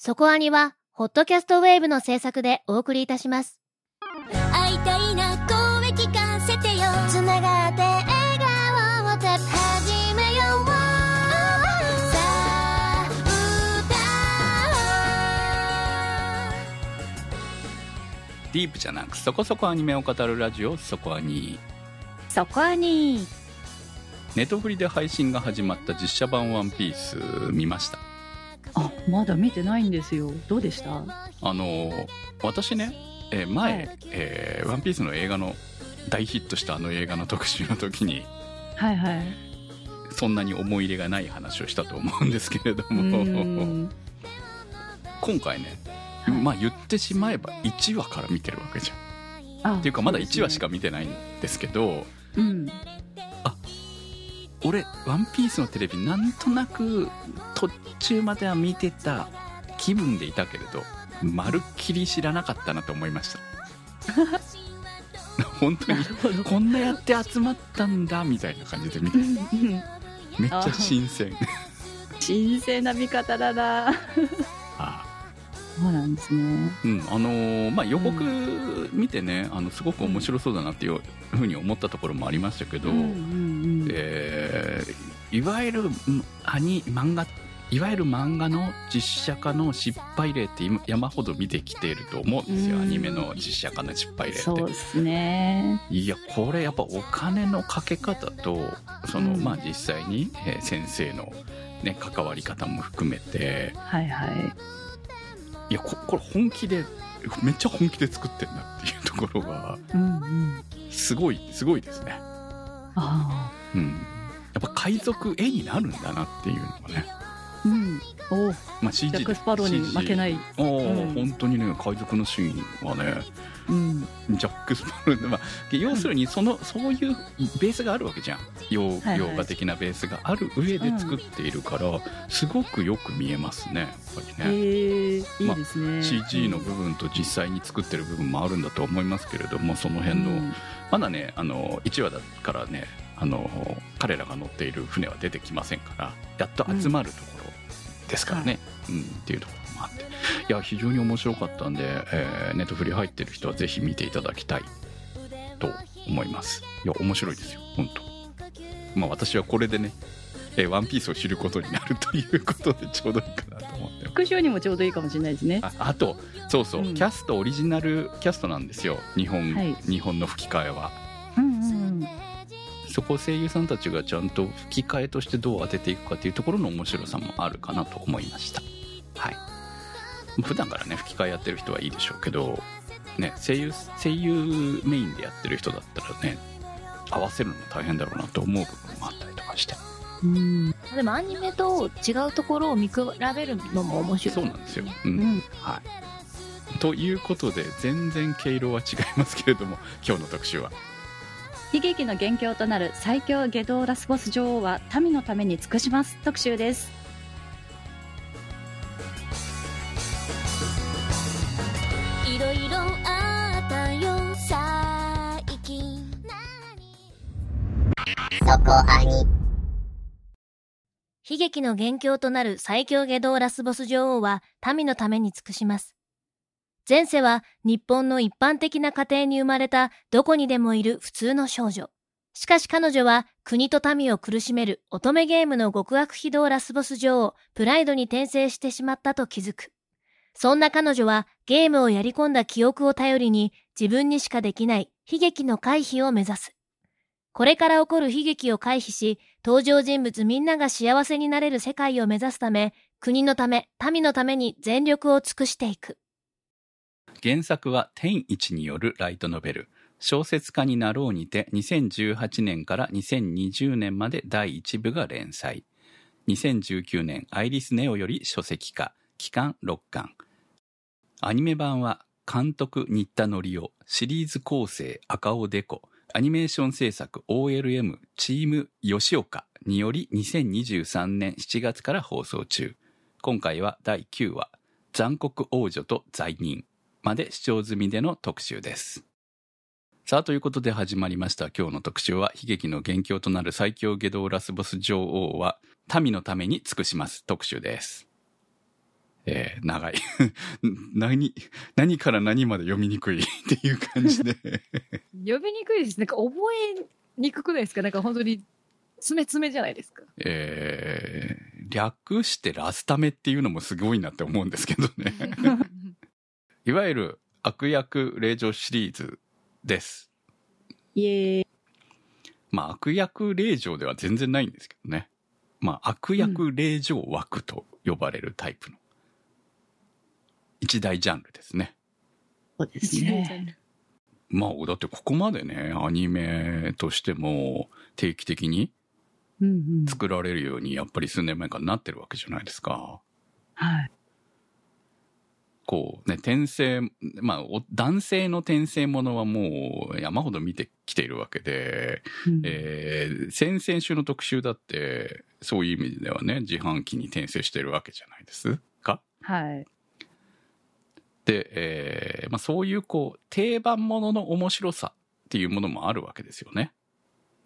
そこアニは、ホットキャストウェーブの制作でお送りいたします。会いたいな声聞かせてよ。つながって笑顔をた始めようさあディープじゃなくそこそこアニメを語るラジオそこアニそこはにネットフリで配信が始まった実写版ワンピース見ましたあまだ見てないんですよ。どうでした？あの私ね、えー前、はい。えーワンピースの映画の大ヒットしたあの映画の特集の時にはいはい。そんなに思い入れがない話をしたと思うんですけれども。ん。今回ね、はい。まあ言ってしまえば1話から見てるわけじゃん。あっていうかまだ1話しかか見てないんですけどうん俺「ワンピースのテレビなんとなく途中までは見てた気分でいたけれどまるっきり知らなかったなと思いました。本当にこんなやって集まったんだみたいな感じで見て。うんうんめっちゃ新鮮。神聖な見方だな。あそうなんですね。うんあのーまあ、予告見てねあのすごく面白そうだなっていうふうに思ったところもありましたけど、うんうんうんえーいわゆるんアニ漫画いわゆる漫画の実写化の失敗例って今山ほど見てきていると思うんですよ、うん。アニメの実写化の失敗例って。そうですね。いやこれやっぱお金のかけ方とその、うん。まあ実際に、えー先生の、ね、関わり方も含めて。はいはい。いやここれ本気でめっちゃ本気で作ってんなっていうところがうんうん。すごいすごいですね。あうんやっぱ海賊絵になるんだなっていうのがね。あうん。おまあ、CG ジャック・スパローに負けない。いおお、うん。本当にね海賊のシーンはねうん。ジャック・スパローで、まあ、要するにその、そういうベースがあるわけじゃん。洋,、はいはい。洋画的なベースがある上で作っているから、すごくよく見えますねやっぱりね、へえいいですね。CG の部分と実際に作ってる部分もあるんだと思いますけれどもその辺の、うん。まだねあの1話だからねあの彼らが乗っている船は出てきませんからやっと集まるところですからね、うん。っていうところもあって。いや非常に面白かったんで、えーネットフリ入ってる人はぜひ見ていただきたいと思います。いや面白いですよ。本当。まあ私はこれでね、えーワンピースを知ることになるということでちょうどいいかなと思ってます。復習にもちょうどいいかもしれないですね。ああとそうそう、うん。キャストオリジナルキャストなんですよ。日本、はい。日本の吹き替えは。うんうんうんそこを声優さんたちがちゃんと吹き替えとしてどう当てていくかっていうところの面白さもあるかなと思いました。はい。普段からね吹き替えやってる人はいいでしょうけどね声優声優メインでやってる人だったらね合わせるの大変だろうなと思う部分もあったりとかして。うん。でもアニメと違うところを見比べるのも面白い。そうなんですよ、うん。うん。はい。ということで全然毛色は違いますけれども今日の特集は悲劇の元凶となる最強下道ラスボス女王は民のために尽くします。特集です。いろいろあったよ最近。悲劇の元凶となる最強下道ラスボス女王は民のために尽くします。前世は日本の一般的な家庭に生まれたどこにでもいる普通の少女。しかし彼女は国と民を苦しめる乙女ゲームの極悪非道ラスボス女王プライドに転生してしまったと気づく。そんな彼女はゲームをやり込んだ記憶を頼りに自分にしかできない悲劇の回避を目指す。これから起こる悲劇を回避し、登場人物みんなが幸せになれる世界を目指すため、国のため、民のために全力を尽くしていく。原作は天一によるライトノベル。小説家になろうにて2018年から2020年まで第1部が連載。2019年アイリス・ネオより書籍化。期間6巻。アニメ版は監督新田則夫。シリーズ構成赤尾デコ。アニメーション制作 OLM チーム吉岡により2023年7月から放送中。今回は第9話。残酷王女と罪人。まで視聴済みでの特集です。さあ、ということで始まりました今日の特集は、悲劇の元凶となる最強下道ラスボス女王は、民のために尽くします特集です。えー長い。何、何から何まで読みにくいっていう感じで。呼びにくいです。なんか覚えにくくないですか？なんか本当に、詰め詰めじゃないですか？えー略してラスタメっていうのもすごいなって思うんですけどね。いわゆる悪役令嬢シリーズです。イエーイ。まあ悪役令嬢では全然ないんですけどね。まあ悪役令嬢枠と呼ばれるタイプの一大ジャンルですね。そうですね。まあだってここまでね、アニメとしても定期的に。作られるようにやっぱり数年前からなってるわけじゃないですか。はい。こうね、転生、まあ、お男性の転生ものはもう山ほど見てきているわけで、うんえー先々週の特集だって、そういう意味ではね、自販機に転生してるわけじゃないですか。はい。で、えーまあ、そういうこう、定番ものの面白さっていうものもあるわけですよね。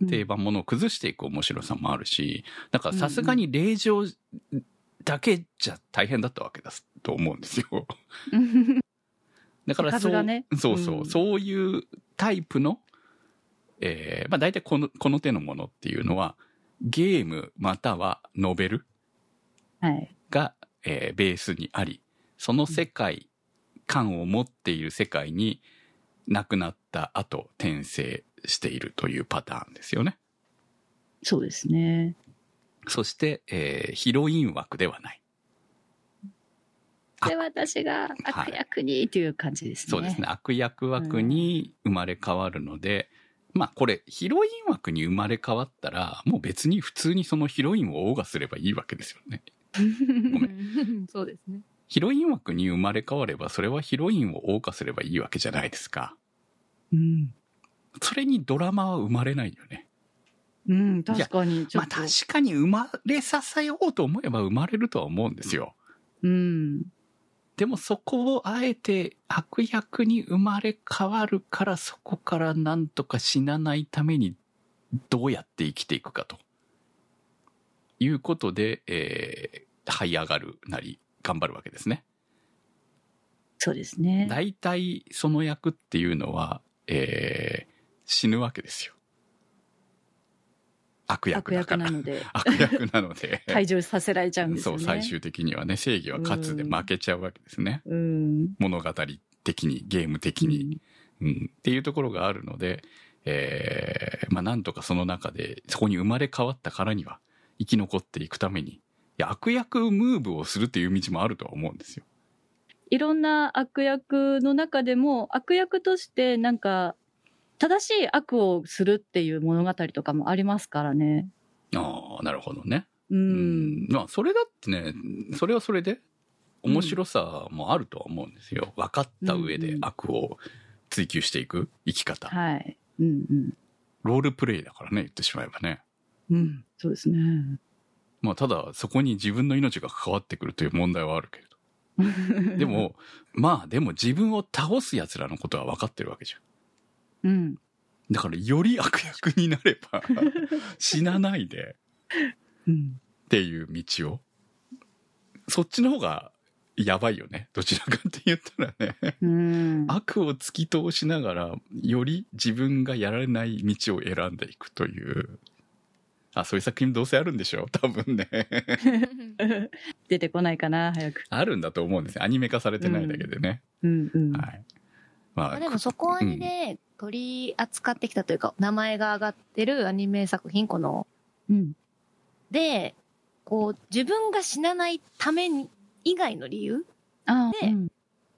定番ものを崩していく面白さもあるし、だからさすがに令状だけじゃ大変だったわけだと思うんですよ。うん。だからそう、ねそうそう、うんそういうタイプの、えーまあ大体この、この手のものっていうのは、ゲームまたはノベルはい。が、えーベースにあり、その世界観を持っている世界に亡くなった後転生しているというパターンですよね。そうですね。そして、えーヒロイン枠ではない。あで、私が悪役にっていう感じですね。そうですね。。悪役枠に生まれ変わるので、まあこれ、ヒロイン枠に生まれ変わったら、もう別に普通にそのヒロインを謳歌すればいいわけですよね。ごめん。そうですね。ヒロイン枠に生まれ変われば、それはヒロインを謳歌すればいいわけじゃないですか。うん。それにドラマは生まれないよね。うん、確かに、まあ。確かに生まれさせようと思えば生まれるとは思うんですよ。うん。でもそこをあえて悪役に生まれ変わるからそこからなんとか死なないためにどうやって生きていくかと。いうことで、えー、這い上がるなり頑張るわけですね。そうですね。大体その役っていうのは、えー、死ぬわけですよ。悪役悪だから。役なので、悪役なので。退場させられちゃうんですそう、よね。最終的にはね、正義は勝つで負けちゃうわけですね。うん。物語的に、ゲーム的に。うん、っていうところがあるので、えー、まあなんとかその中で、そこに生まれ変わったからには、生き残っていくために、悪役ムーブをするっていう道もあるとは思うんですよ。いろんな悪役の中でも、悪役としてなんか、正しい悪をするっていう物語とかもありますからね。ああ、なるほどね。う。うんまあ、それだってね、それはそれで、面白さもあるとは思うんですよ。分かった上でうんうん悪を追求していく生き方。はい。うんうん。ロールプレイだからね、言ってしまえばね。うん。そうですね。まあ、ただ、そこに自分の命が関わってくるという問題はあるけれど。で、も、まあ、でも自分を倒す奴らのことは分かってるわけじゃん。うん。だから、より悪役になれば、死なないでうん。っていう道を。そっちの方がやばいよね。どちらかって言ったらね。うん。悪を突き通しながら、より自分がやられない道を選んでいくという。あ、そういう作品どうせあるんでしょう？多分ね。出てこないかな、早く。あるんだと思うんですよ。アニメ化されてないだけでね。うんうん。はい。まあ、まあでもそこにね、取り扱ってきたというか、名前が上がってるアニメ作品、この、うん。で、こう、自分が死なないために、以外の理由ああ、でうん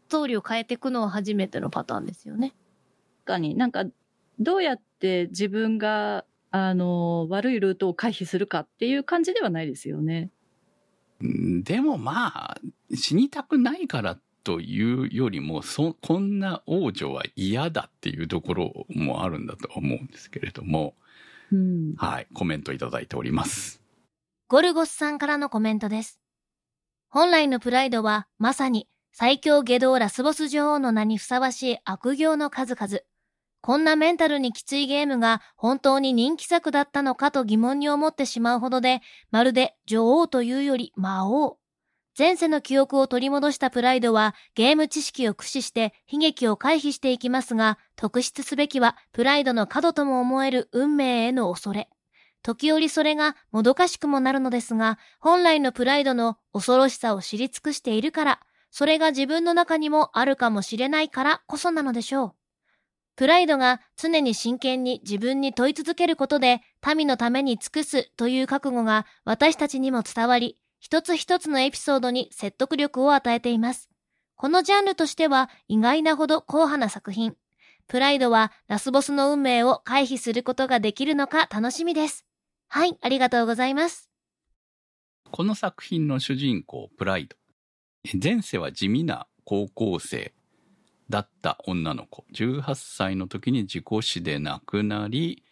ストーリーを変えていくのは初めてのパターンですよね。確かになんか、どうやって自分が、あの、悪いルートを回避するかっていう感じではないですよね。うんでもまあ、死にたくないからというよりも、そ、こんな王女は嫌だっていうところもあるんだと思うんですけれども、うん。はい、コメントいただいております。ゴルゴスさんからのコメントです。本来のプライドはまさに最強下道ラスボス女王の名にふさわしい悪行の数々。こんなメンタルにきついゲームが本当に人気作だったのかと疑問に思ってしまうほどで、まるで女王というより魔王。前世の記憶を取り戻したプライドはゲーム知識を駆使して悲劇を回避していきますが、特筆すべきはプライドの角とも思える運命への恐れ。時折それがもどかしくもなるのですが、本来のプライドの恐ろしさを知り尽くしているから、それが自分の中にもあるかもしれないからこそなのでしょう。プライドが常に真剣に自分に問い続けることで民のために尽くすという覚悟が私たちにも伝わり、一つ一つのエピソードに説得力を与えています。このジャンルとしては意外なほど硬派な作品。プライドはラスボスの運命を回避することができるのか楽しみです。はい、ありがとうございます。この作品の主人公、プライド。前世は地味な高校生だった女の子。18歳の時に自己死で亡くなり、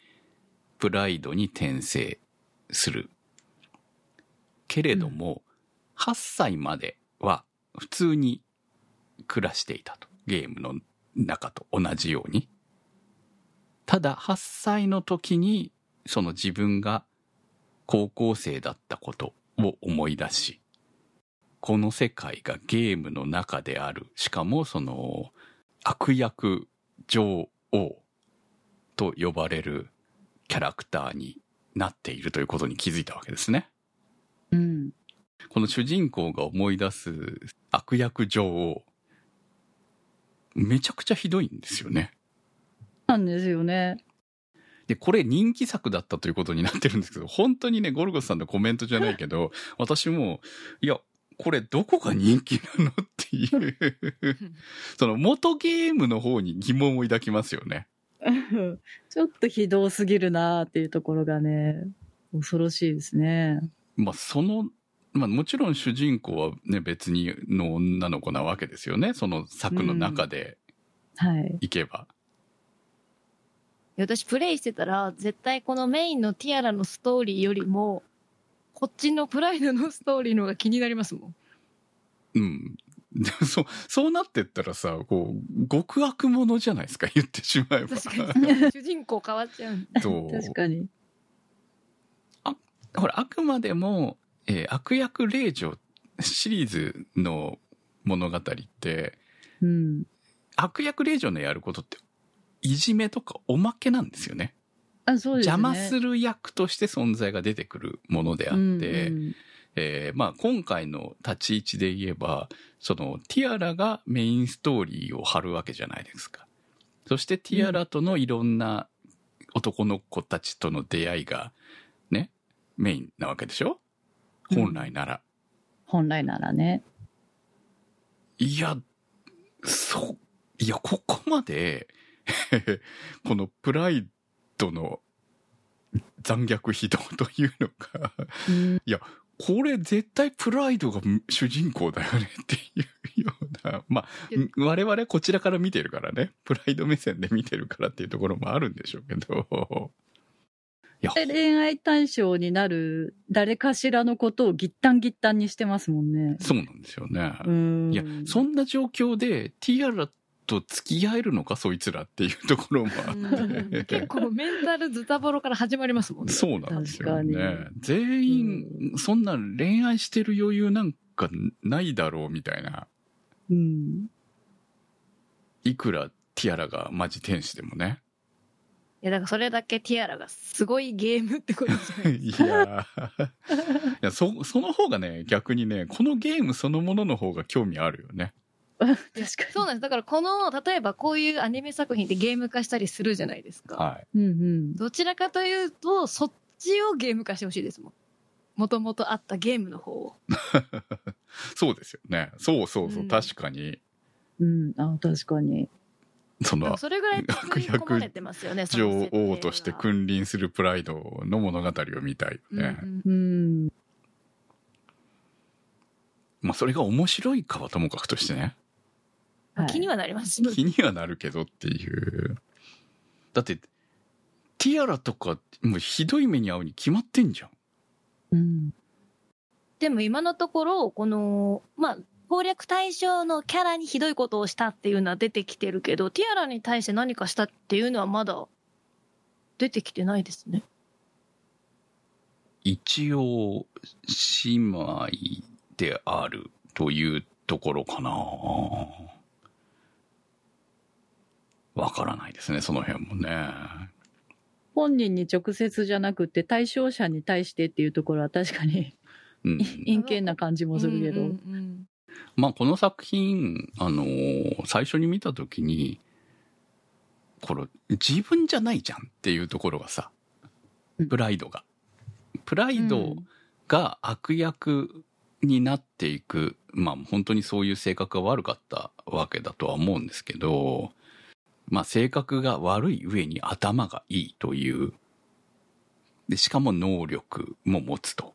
プライドに転生する。けれども、8歳までは普通に暮らしていたと。ゲームの中と同じように。ただ、8歳の時に、その自分が高校生だったことを思い出し、この世界がゲームの中である。しかもその悪役女王と呼ばれるキャラクターになっているということに気づいたわけですね。うん。この主人公が思い出す悪役女王、めちゃくちゃひどいんですよね。なんですよね。で、これ人気作だったということになってるんですけど、本当にね、ゴルゴスさんのコメントじゃないけど、私も、いや、これどこが人気なのっていう、その元ゲームの方に疑問を抱きますよね。ちょっとひどすぎるなーっていうところがね、恐ろしいですね。まあ、その、まあ、もちろん主人公はね、別にの女の子なわけですよね。その作の中ではい。いけば。私プレイしてたら、絶対このメインのティアラのストーリーよりも、こっちのプライドのストーリーの方が気になりますもん。うん。でそう、そうなってったらさ、こう、極悪者じゃないですか、言ってしまえば。確かに。主人公変わっちゃう確かに。ほら、あくまでも、えー悪役令嬢シリーズの物語って、うん。悪役令嬢のやることって、いじめとかおまけなんですよね。あ、そうですね。邪魔する役として存在が出てくるものであって、うんうんえーまあ今回の立ち位置で言えば、そのティアラがメインストーリーを張るわけじゃないですか。そしてティアラとのいろんな男の子たちとの出会いがね、メインなわけでしょ？本来なら。本来ならね。いや、そう、いや、ここまで、このプライドの残虐非道というのが、うん。これ絶対プライドが主人公だよねっていうような、まあ、我々こちらから見てるからね、プライド目線で見てるからっていうところもあるんでしょうけど、恋愛対象になる誰かしらのことをギッタンギッタンにしてますもんね。そうなんですよね。うん。いや、そんな状況でティアラと付き合えるのか、そいつらっていうところもあって。結構メンタルズタボロから始まりますもんね。そうなんですよ確ねか。全員、そんな恋愛してる余裕なんかないだろうみたいな。うん。いくらティアラがマジ天使でもね。いや、だからそれだけティアラがすごいゲームってことじゃない いやーいやそ、その方がね、逆にね、このゲームそのものの方が興味あるよね。確かに。そうなんです。だからこの、例えばこういうアニメ作品ってゲーム化したりするじゃないですか。はい。うんうん。どちらかというと、そっちをゲーム化してほしいですもん。もともとあったゲームの方を。そうですよね。そうそうそう、うん確かに、うん。あ、確かに。その、それぐらい作り込まれてますよね、その女王として君臨するプライドの物語を見たいよね。うんうんうん。まあ、それが面白いかはともかくとしてね。はい気にはなります 気にはなるけどっていう。だって、ティアラとか、もうひどい目に遭うに決まってんじゃん。うん。でも今のところ、この、まあ、攻略対象のキャラにひどいことをしたっていうのは出てきてるけど、ティアラに対して何かしたっていうのはまだ出てきてないですね。一応、姉妹てあるというところかなわからないですね、その辺もね。本人に直接じゃなくて対象者に対してっていうところは確かにうん。陰険な感じもするけど。うんうんまあこの作品、あのー最初に見た時に、これ自分じゃないじゃんっていうところがさうん、プライドが。プライドうんが悪役になっていく、まあ本当にそういう性格が悪かったわけだとは思うんですけど、まあ性格が悪い上に頭がいいという、で、しかも能力も持つと。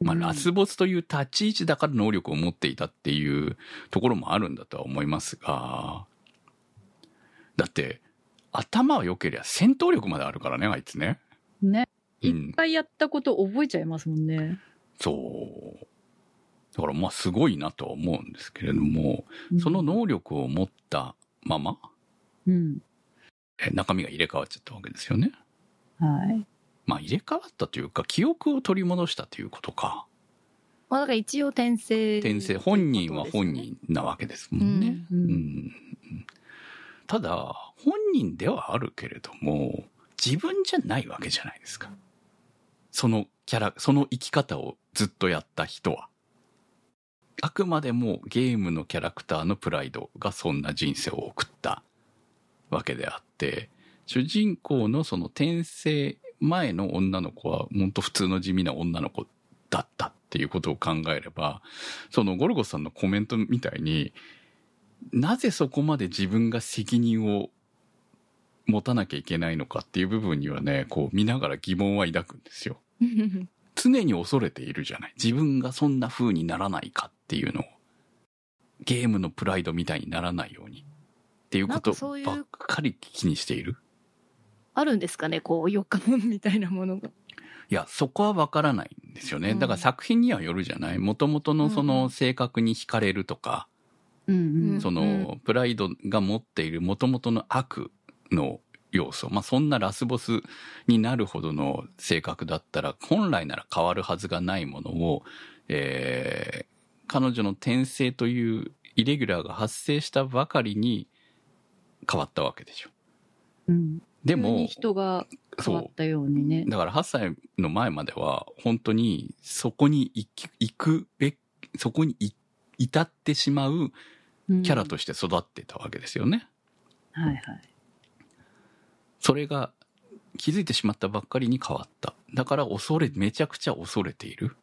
まあ、うんラスボスという立ち位置だから能力を持っていたっていうところもあるんだとは思いますが、だって、頭は良ければ戦闘力まであるからね、あいつね。ね。うん一回やったこと覚えちゃいますもんね。そう。だからまあすごいなとは思うんですけれども、うんその能力を持ったまま、うん。え中身が入れ替わっちゃったわけですよね。はい。まあ入れ替わったというか、記憶を取り戻したということか。まあだから一応転生。転生、本人は本人なわけですもんね。うんうんただ、本人ではあるけれども、自分じゃないわけじゃないですか。そのキャラ、その生き方をずっとやった人は。あくまでもゲームのキャラクターのプライドがそんな人生を送ったわけであって、主人公のその転生前の女の子は、本当普通の地味な女の子だったっていうことを考えれば、そのゴルゴさんのコメントみたいに、なぜそこまで自分が責任を持たなきゃいけないのかっていう部分にはね、こう見ながら疑問は抱くんですよ。常に恐れているじゃない。自分がそんな風にならないかっていうのを。ゲームのプライドみたいにならないように。っていうことばっかり気にしている。あるんですかね、こう、4日分みたいなものが。いや、そこはわからないんですよね。うんだから作品にはよるじゃない。もともとのそのん性格に惹かれるとか、うんうん。その、プライドが持っているもともとの悪の要素。まあ、そんなラスボスになるほどの性格だったら、本来なら変わるはずがないものを、えー、彼女の転生というイレギュラーが発生したばかりに変わったわけでしょ。うん。でも、人が変わそったようにねう。。だから8歳の前までは、本当にそこに行き行くべき、そこにい至ってしまうキキャラとして育ってたわけですよね。はいはい。それが気づいてしまったばっかりに変わった。だから恐れ、めちゃくちゃ恐れている。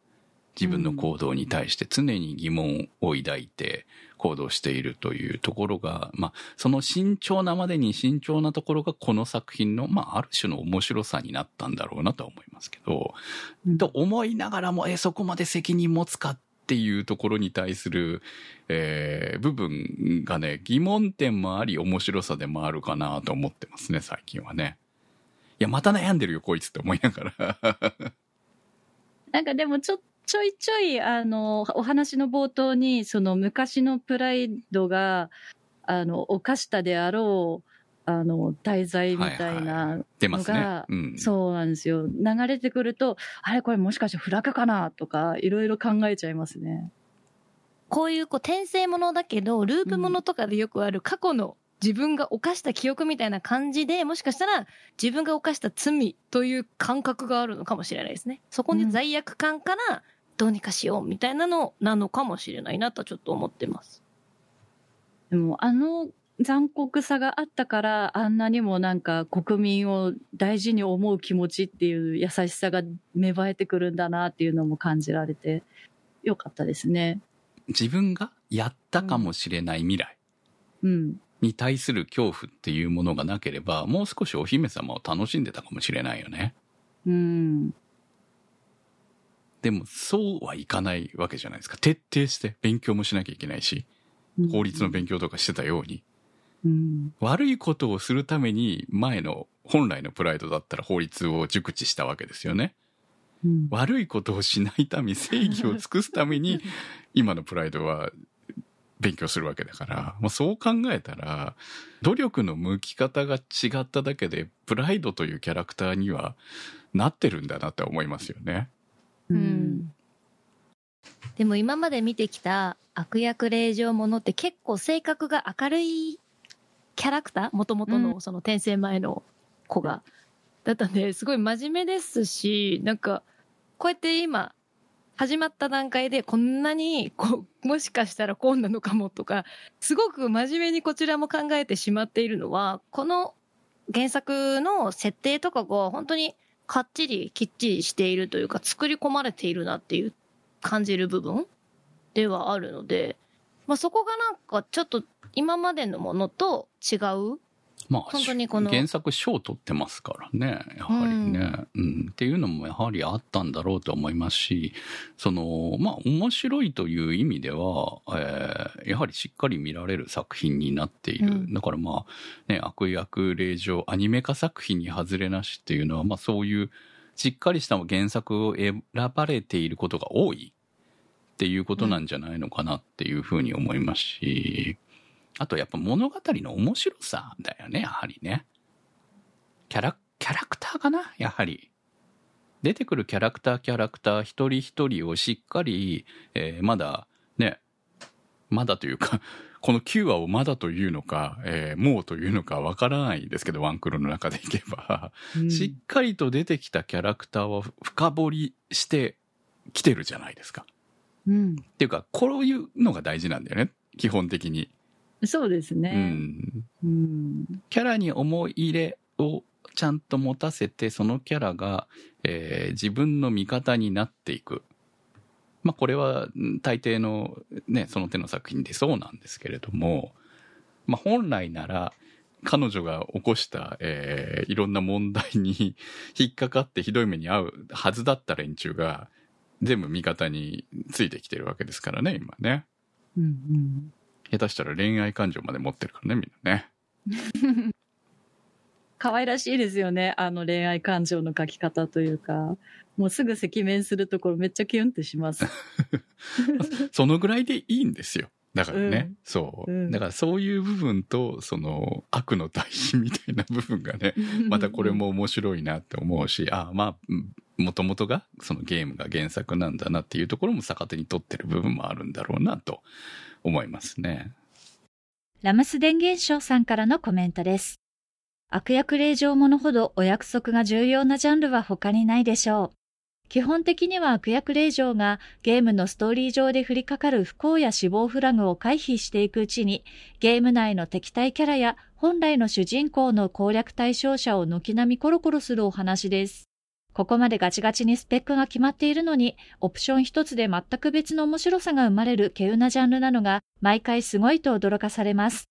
自分の行動に対して常に疑問を抱いて行動しているというところが、まあ、その慎重なまでに慎重なところがこの作品の、まあ、ある種の面白さになったんだろうなとは思いますけど、うんと思いながらも、え、そこまで責任持つかっていうところに対する、えー部分がね、疑問点もあり、面白さでもあるかなと思ってますね、最近はね。いや、また悩んでるよ、こいつって思いながら。なんかでもちょ、ちょいちょい、あの、お話の冒頭に、その昔のプライドが、あの、犯したであろう、あの、題材みたいはいな出ますねのが。うん。そうなんですよ。流れてくると、あれこれもしかしてフラグかなとか、いろいろ考えちゃいますね。こういうこう転生ものだけど、ループものとかでよくある過去の自分が犯した記憶みたいな感じで、もしかしたら自分が犯した罪という感覚があるのかもしれないですね。そこに罪悪感からどうにかしようみたいなのなのかもしれないなとちょっと思ってます。でも、あの残酷さがあったから、あんなにもなんか国民を大事に思う気持ちっていう優しさが芽生えてくるんだなっていうのも感じられて、よかったですね。自分がやったかもしれない未来うん。に対する恐怖っていうものがなければ、もう少しお姫様を楽しんでたかもしれないよね。うん。でも、そうはいかないわけじゃないですか。徹底して勉強もしなきゃいけないし、法律の勉強とかしてたように。うん。悪いことをするために前の本来のプライドだったら法律を熟知したわけですよね。うん。悪いことをしないため、正義を尽くすために 今のプライドは勉強するわけだから、まあ、そう考えたら、努力の向き方が違っただけで、プライドというキャラクターにはなってるんだなって思いますよね。ううんん。でも今まで見てきた悪役令嬢ものって結構性格が明るいキャラクターもともとうのその転生前の子が。だったんで、すごい真面目ですし、なんか、こうやって今、始まった段階でこんなに、こう、もしかしたらこうなのかもとか、すごく真面目にこちらも考えてしまっているのは、この原作の設定とかが本当にかっちりきっちりしているというか、作り込まれているなっていう感じる部分ではあるので、まあ、そこがなんかちょっと今までのものと違うまあ、本当にこの原作賞を取ってますからね、やはりね、うん。っていうのもやはりあったんだろうと思いますし、その、まあ、面白いという意味では、えーやはりしっかり見られる作品になっている。うんだからまあ、ね、悪役令嬢アニメ化作品に外れなしっていうのは、まあそういうしっかりした原作を選ばれていることが多いっていうことなんじゃないのかなっていうふうに思いますし、あとやっぱ物語の面白さだよね、やはりね。キャラ、キャラクターかなやはり。出てくるキャラクターキャラクター一人一人をしっかり、えーまだね、まだというか、この9話をまだというのか、えーもうというのかわからないんですけど、ワンクロの中でいけば、うんしっかりと出てきたキャラクターを深掘りしてきてるじゃないですか。うん。っていうか、こういうのが大事なんだよね。基本的に。そうですうね。ん。うん。キャラに思い入れをちゃんと持たせて、そのキャラが、えー自分の味方になっていく。まあこれはうん大抵のね、その手の作品でそうなんですけれども、まあ本来なら、彼女が起こした、えーいろんな問題に 引っかかってひどい目に遭うはずだった連中が、全部味方についてきてるわけですからね、今ね。うんうん。下手したら恋愛感情まで持ってるからね、みんなね。可愛らしいですよね。あの恋愛感情の書き方というか。もうすぐ赤面するところめっちゃキュンってします。そのぐらいでいいんですよ。だからね、うんそう、うんだからそういう部分と、その悪の対比みたいな部分がね、またこれも面白いなって思うし、ああまあ、もともとが、そのゲームが原作なんだなっていうところも逆手に取ってる部分もあるんだろうなと思いますね。ラムス電現象さんからのコメントです。悪役令状ものほどお約束が重要なジャンルは他にないでしょう。基本的には悪役令状がゲームのストーリー上で降りかかる不幸や死亡フラグを回避していくうちに、ゲーム内の敵対キャラや本来の主人公の攻略対象者を軒並みコロコロするお話です。ここまでガチガチにスペックが決まっているのに、オプション一つで全く別の面白さが生まれる稀有なジャンルなのが、毎回すごいと驚かされます。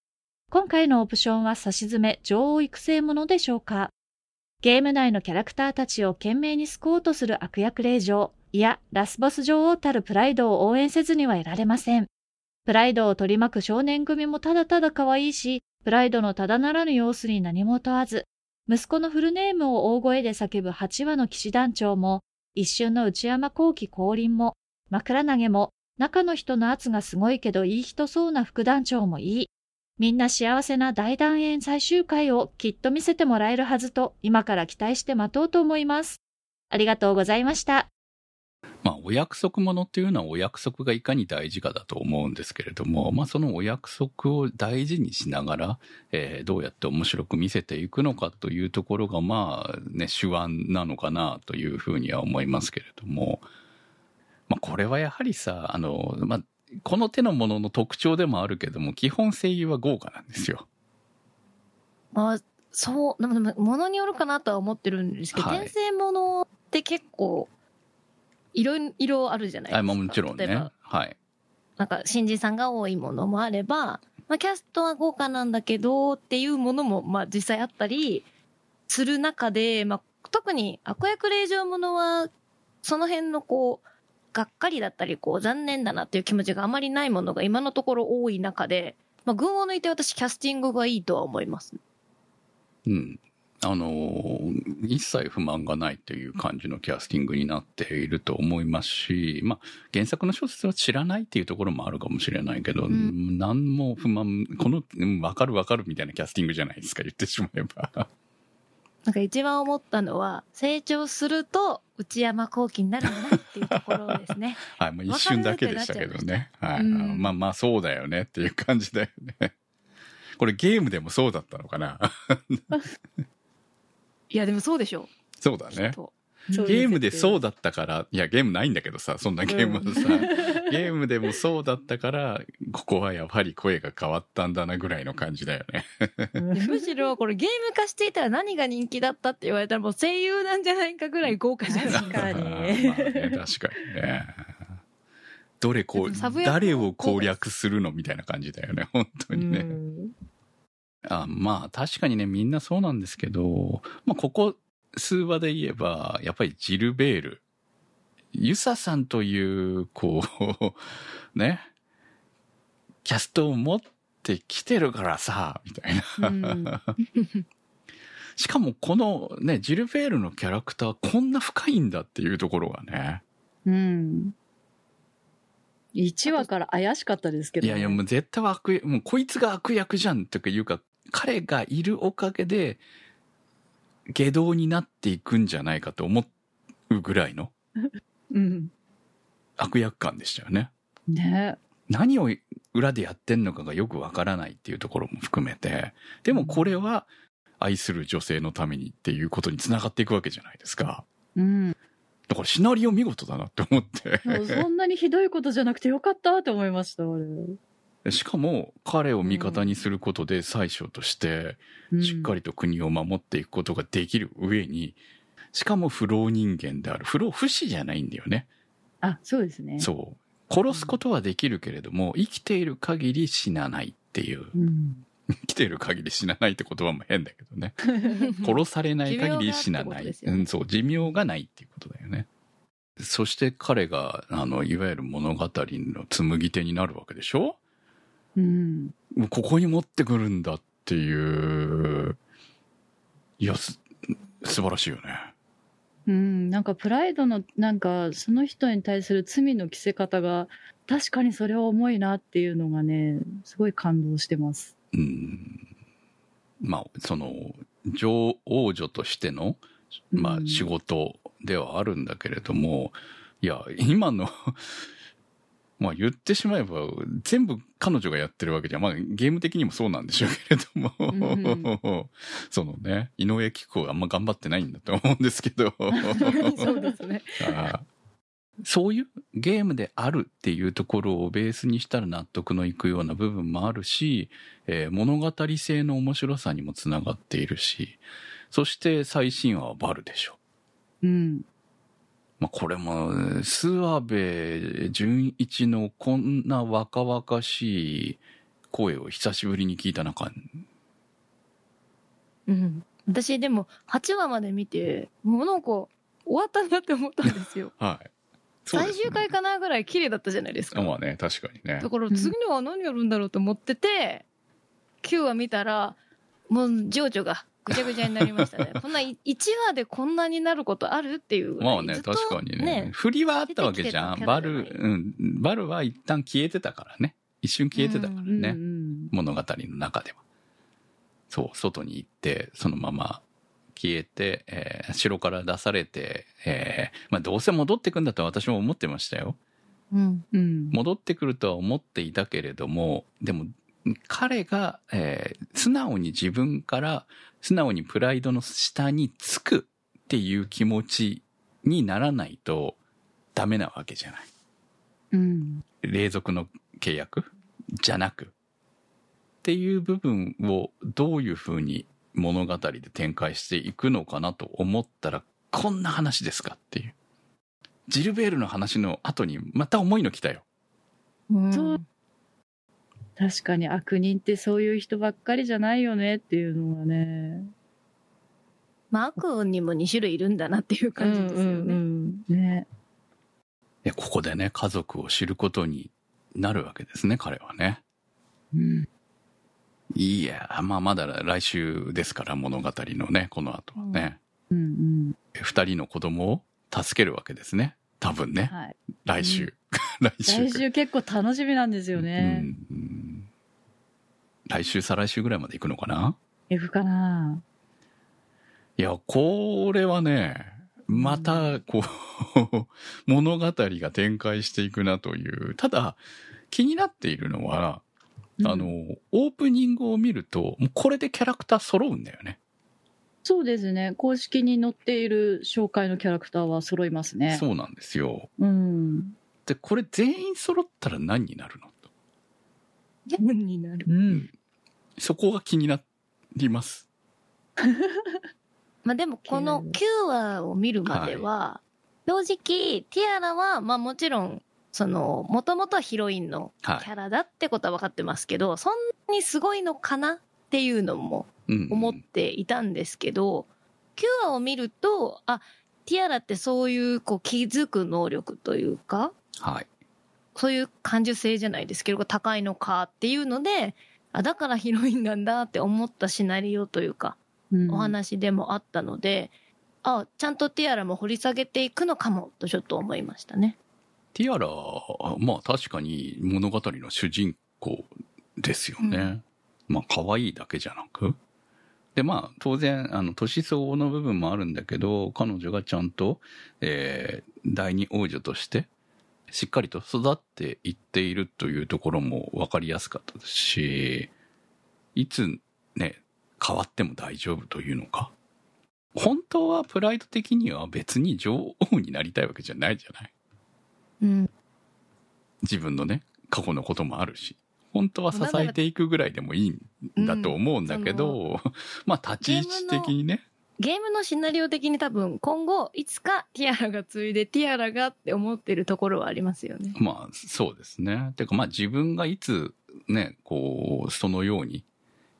今回のオプションは差し詰め女王育成ものでしょうかゲーム内のキャラクターたちを懸命に救おうとする悪役令嬢、いや、ラスボス女王たるプライドを応援せずにはいられません。プライドを取り巻く少年組もただただ可愛いし、プライドのただならぬ様子に何も問わず、息子のフルネームを大声で叫ぶ8話の騎士団長も、一瞬の内山後期降臨も、枕投げも、中の人の圧がすごいけどいい人そうな副団長もいい。みんな幸せな大団円最終回をきっと見せてもらえるはずと今から期待して待とうと思います。ありがとうございました。まあ、お約束ものっていうのはお約束がいかに大事かだと思うんですけれども、まあ、そのお約束を大事にしながら、えーどうやって面白く見せていくのかというところが、まあ、ね、手腕なのかなというふうには思いますけれども、まあ、これはやはりさ、あの、まあ、この手のものの特徴でもあるけども、基本声優は豪華なんですよ。まあ、そう、でも、でもものによるかなとは思ってるんですけど、はい転生ものって結構、いろいろあるじゃないですか。あまあもちろんね。はい。なんか、新人さんが多いものもあれば、まあ、キャストは豪華なんだけど、っていうものも、まあ、実際あったり、する中で、まあ、特に悪役令状ものは、その辺のこう、がっかりだったり、こう、残念だなっていう気持ちがあまりないものが今のところ多い中で、まあ、群を抜いて私、キャスティングがいいとは思います。うん。あのー一切不満がないという感じのキャスティングになっていると思いますし、まあ、原作の小説は知らないっていうところもあるかもしれないけど、ん何も不満、この、うんわかるわかるみたいなキャスティングじゃないですか、言ってしまえば。なんか一番思ったのは、成長すると内山幸輝になるんだなっていうところですね。はい、まあ、一瞬だけでしたけどね。はい、うんまあまあそうだよねっていう感じだよね。これゲームでもそうだったのかな？いや、でもそうでしょ。そうだね。ゲームでそうだったから、いやゲームないんだけどさ、そんなゲームはさ、ゲームでもそうだったから、ここはやはり声が変わったんだなぐらいの感じだよね。でむしろこれゲーム化していたら何が人気だったって言われたらもう声優なんじゃないかぐらい豪華じゃない確か確かにね。どれこう誰を攻略するのみたいな感じだよね、本当にね。うんあまあ確かにね、みんなそうなんですけど、まあここ数話で言えば、やっぱりジルベール。ユサさんという、こう、ね、キャストを持ってきてるからさ、みたいな。しかもこのね、ジルベールのキャラクターこんな深いんだっていうところがね。うん。1話から怪しかったですけど、ね。いやいや、もう絶対は悪役、もうこいつが悪役じゃんとかいうか、彼がいるおかげで、下道になっていくんじゃないかと思うぐらいの うん。悪役感でしたよね。ね。何を裏でやってんのかがよくわからないっていうところも含めて、でもこれは愛する女性のためにっていうことにつながっていくわけじゃないですか。うん。だからシナリオ見事だなって思って。そんなにひどいことじゃなくてよかったって思いました、俺。しかも彼を味方にすることで最初としてしっかり。りと国を守っていくことができる上に、しかも不老人間である。不老不死じゃないんだよね。あ、そうですね。そう。殺すことはできるけれども、生きている限り死なないっていう。うん。生きている限り死なないって言葉も変だけどね。殺されない限り死なない。ねうん、そう、寿命がないっていうことだよね。そして彼が、あの、いわゆる物語の紡ぎ手になるわけでしょ？うん。ここに持ってくるんだっていう、いや、す、素晴らしいよね。うん。なんかプライドの、なんかその人に対する罪の着せ方が、確かにそれは重いなっていうのがね、すごい感動してます。うん。まあ、その、女王女としての、まあうん仕事ではあるんだけれども、いや、今の、まあ言ってしまえば、全部彼女がやってるわけじゃん。まあゲーム的にもそうなんでしょうけれども、うんそのね、井上貴子があんま頑張ってないんだと思うんですけど、そうですね。そういうゲームであるっていうところをベースにしたら納得のいくような部分もあるし、えー物語性の面白さにもつながっているし、そして最新話はバルでしょ。うん。まあ、これも、諏訪部純一のこんな若々しい声を久しぶりに聞いた中、うん。私でも8話まで見て、もうなんか終わったなって思ったんですよ。はい。ね最終回かなぐらい綺麗だったじゃないですか。まあね、確かにねだ。から次のは何やるんだろうと思ってて、9話見たら、もう情緒がぐちゃぐちゃになりましたね。こんな1話でこんなになることあるっていうぐらい。まあね、確かにね。振りはあったわけじゃん。バル、うん。バルは一旦消えてたからね。一瞬消えてたからうんね。うん物語の中では。そう、外に行って、そのまま消えて、えー城から出されて、えーまあどうせ戻ってくんだと私も思ってましたよ。うん。うん。戻ってくるとは思っていたけれども、でも、彼が、えー素直に自分から、素直にプライドの下につくっていう気持ちにならないとダメなわけじゃない。うん。霊俗の契約じゃなく。っていう部分をどういうふうに物語で展開していくのかなと思ったら、こんな話ですかっていう。ジルベールの話の後にまた重いの来たよ。うんそう確かに悪人ってそういう人ばっかりじゃないよねっていうのがね。まあ悪にも2種類いるんだなっていう感じですよね。うんうんうんね。いやここでね、家族を知ることになるわけですね、彼はね。うん。いや、まあまだ来週ですから、物語のね、この後はね。うんうん。二人の子供を助けるわけですね。多分ね。はい。来週。来週。来週結構楽しみなんですよね。うんうん来週、再来週ぐらいまで行くのかな？行くかないや、これはね、また、こう、物語が展開していくなという。ただ、気になっているのは、あの、オープニングを見ると、もうこれでキャラクター揃うんだよね。そうですね。公式に載っている紹介のキャラクターは揃いますね。そうなんですよ。うん。で、これ全員揃ったら何になるの？と。何になる？うん。そこが気になります。まあでもこの9話を見るまでは、正直、ティアラは、まあもちろん、その、もともとはヒロインのキはい。ャラだってことは分かってますけど、そんなにすごいのかなっていうのもうん思っていたんですけど、9話を見ると、あ、ティアラってそういう、こう、気づく能力というか、はい。そういう感受性じゃないですけど、高いのかっていうので、あ、だからヒロインなんだって思ったシナリオというか、うんお話でもあったので、あ、ちゃんとティアラも掘り下げていくのかも、とちょっと思いましたね。ティアラ、まあ確かに物語の主人公ですよね。まあ可愛いだけじゃなく。でまあ当然、あの、年相応の部分もあるんだけど、彼女がちゃんと、えー第二王女として、しっかりと育っていっているというところも分かりやすかったですし、いつね、変わっても大丈夫というのか。本当はプライド的には別に女王になりたいわけじゃないじゃないうん。自分のね、過去のこともあるし。本当は支えていくぐらいでもいいんだと思うんだけど、まあ立ち位置的にね。ゲームのシナリオ的に多分今後いつかティアラが継いでティアラがって思ってるところはありますよね。まあそうですね。てかまあ自分がいつね、こう、そのように、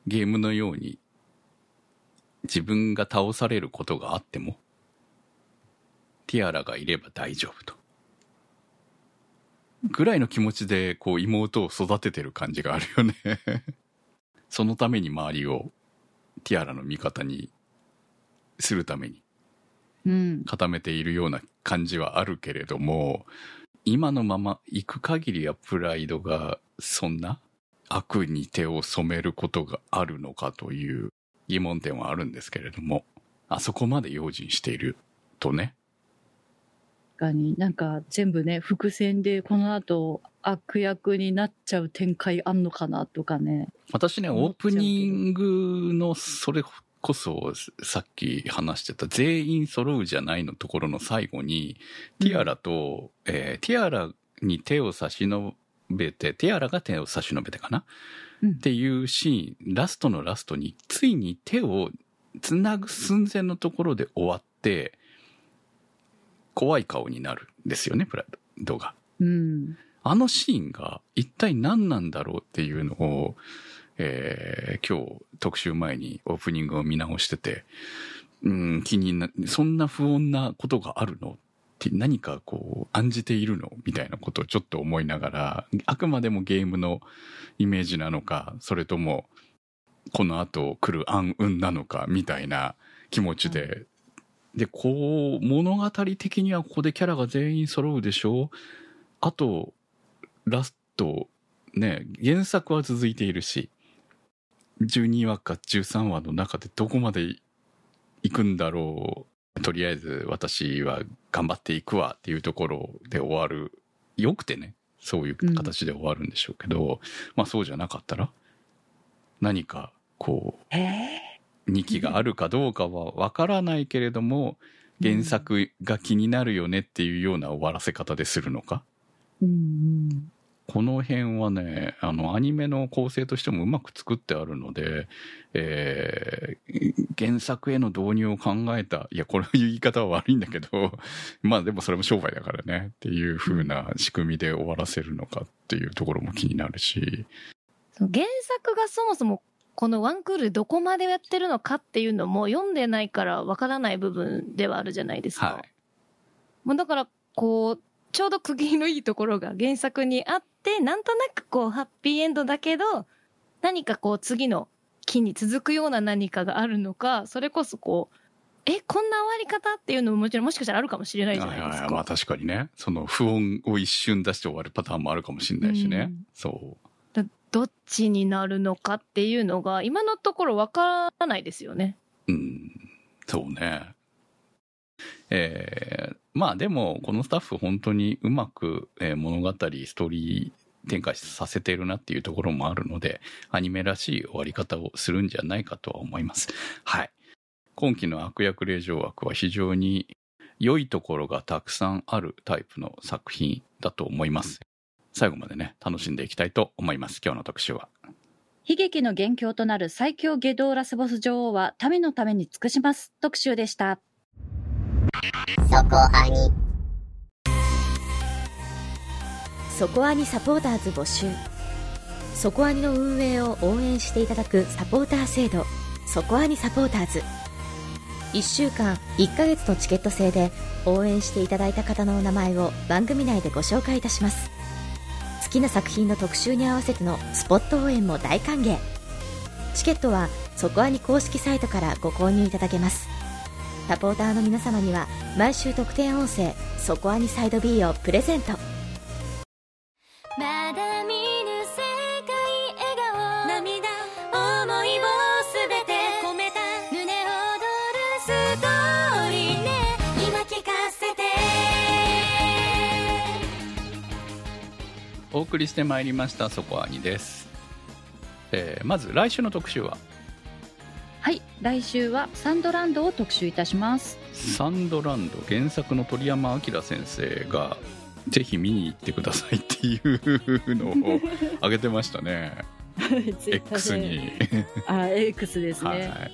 ゲームのように、自分が倒されることがあっても、ティアラがいれば大丈夫と。ぐらいの気持ちで、こう、妹を育ててる感じがあるよね。そのために周りを、ティアラの味方にするためにうん。固めているような感じはあるけれども、今のまま行く限りはプライドがそんな悪に手を染めることがあるのかという疑問点はあるんですけれども、あそこまで用心しているとね。確かになんか全部ね、伏線でこの後悪役になっちゃう展開あんのかなとかね。私ね、オープニングのそれこそさっき話してた全員揃うじゃないのところの最後に、ティアラと、えーティアラに手を差し伸べて、ティアラが手を差し伸べてかな、うんっていうシーン、ラストのラストに、ついに手をつなぐ寸前のところで終わって、怖い顔になるんですよね、プライドが。うん。あのシーンが一体何なんだろうっていうのを、えー今日特集前にオープニングを見直してて、うん、気にな、そんな不穏なことがあるのって何かこう暗じているのみたいなことをちょっと思いながら、あくまでもゲームのイメージなのか、それともこの後来る暗雲なのかみたいな気持ちで、で、こう、物語的にはここでキャラが全員揃うでしょあと、ラスト、ね、原作は続いているし、12話か13話の中でどこまで行くんだろう。とりあえず私は頑張っていくわっていうところで終わる。よくてね、そういう形で終わるんでしょうけど、まあそうじゃなかったら、何かこう、2期があるかどうかはわからないけれども、原作が気になるよねっていうような終わらせ方でするのか？うんうん。この辺はね、あの、アニメの構成としてもうまく作ってあるので、えー原作への導入を考えた、いや、これ言い方は悪いんだけど、まあでもそれも商売だからね、っていう風な仕組みで終わらせるのかっていうところも気になるし、原作がそもそもこのワンクールでどこまでやってるのかっていうのも読んでないからわからない部分ではあるじゃないですか。はい。もうだから、こう、ちょうど区切りのいいところが原作にあって、なんとなくこう、ハッピーエンドだけど、何かこう、次の期に続くような何かがあるのか、それこそこう、え、こんな終わり方っていうのももちろんもしかしたらあるかもしれないじゃないですか。まあ確かにね、その不穏を一瞬出して終わるパターンもあるかもしれないしね。うんそう。だどっちになるのかっていうのが、今のところわからないですよね。うん。そうね。えーまあでも、このスタッフ本当にうまく、えー物語、ストーリー展開させてるなっていうところもあるので、アニメらしい終わり方をするんじゃないかとは思います。はい。今期の悪役令嬢枠は非常に良いところがたくさんあるタイプの作品だと思います。最後までね、楽しんでいきたいと思います。今日の特集は。悲劇の元凶となる最強下道ラスボス女王は民のために尽くします特集でした。そこアニそこアニサポーターズ募集。そこアニの運営を応援していただくサポーター制度。そこアニサポーターズ。1週間1ヶ月のチケット制で応援していただいた方のお名前を番組内でご紹介いたします。好きな作品の特集に合わせてのスポット応援も大歓迎。チケットはそこアニ公式サイトからご購入いただけます。サポーターの皆様には毎週特典音声「そこアニサイド B」をプレゼント。まだ見ぬ世界笑顔。涙。思いをすべて込めた。胸躍るストーリーね。今聞かせて。お送りしてまいりました、そこアニです。えーまず来週の特集は、はい、来週はサンドランドを特集いたします。サンドランド原作の鳥山明先生がぜひ見に行ってくださいっていうのを 上げてましたね。X に。あ、X ですね。はい。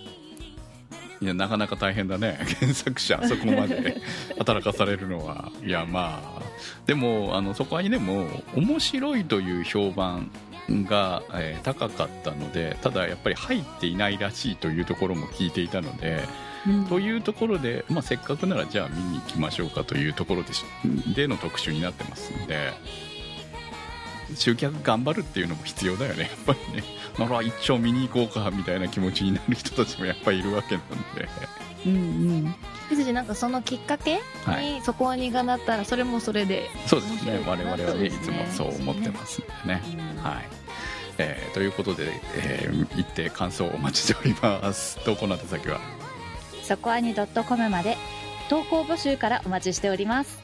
いやなかなか大変だね。原作者あそこまで 働かされるのは。いやまあでもあのそこはにでも面白いという評判が、えー高かったのでただやっぱり入っていないらしいというところも聞いていたのでうん。というところで、まあ、せっかくならじゃあ見に行きましょうかというところでしでの特集になってますんで集客頑張るっていうのも必要だよねやっぱりね。なら一丁見に行こうかみたいな気持ちになる人たちもやっぱりいるわけなんで。うんうん。ですしなんかそのきっかけはい。にそこはにがなったらそれもそれでそうですね。我々はねいつもそう思ってますんでね。はい、えーということで、えー行って感想をお待ちしております。投稿の宛先は？そこアニ .com まで。投稿募集からお待ちしております。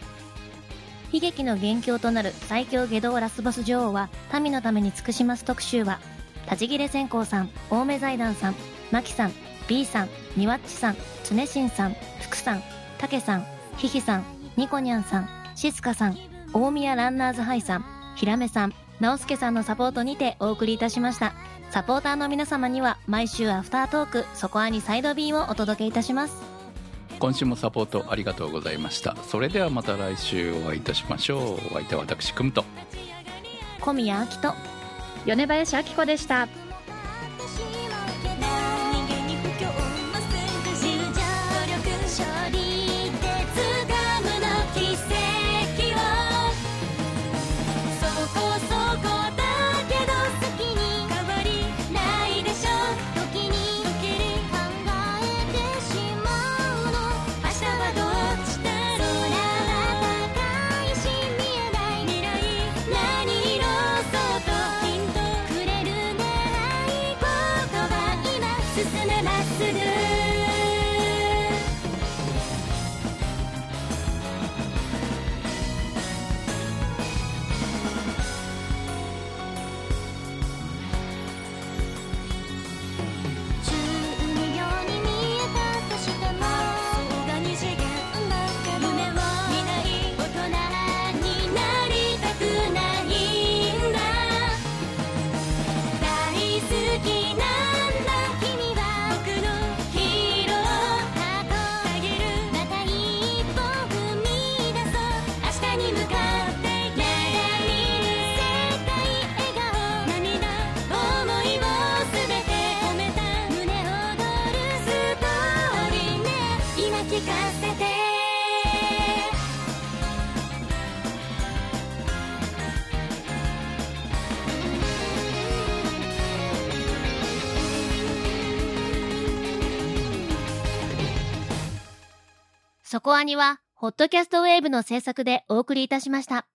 悲劇の元凶となる最強下道ラスボス女王は民のために尽くします特集は立ち切れ線香さん青梅財団さんマキさん B さんニワッチさん常新さん福さんたけさんひひさんニコニャンさんシスカさん大宮ランナーズハイさんひらめさん直輔さんのサポートにてお送りいたしました。サポーターの皆様には毎週アフタートークそこアニサイド B をお届けいたします。今週もサポートありがとうございました。それではまた来週お会いいたしましょう。お相手は私くむと。小宮明と。米林明子でした。そこアニは、ホットキャストウェーブの制作でお送りいたしました。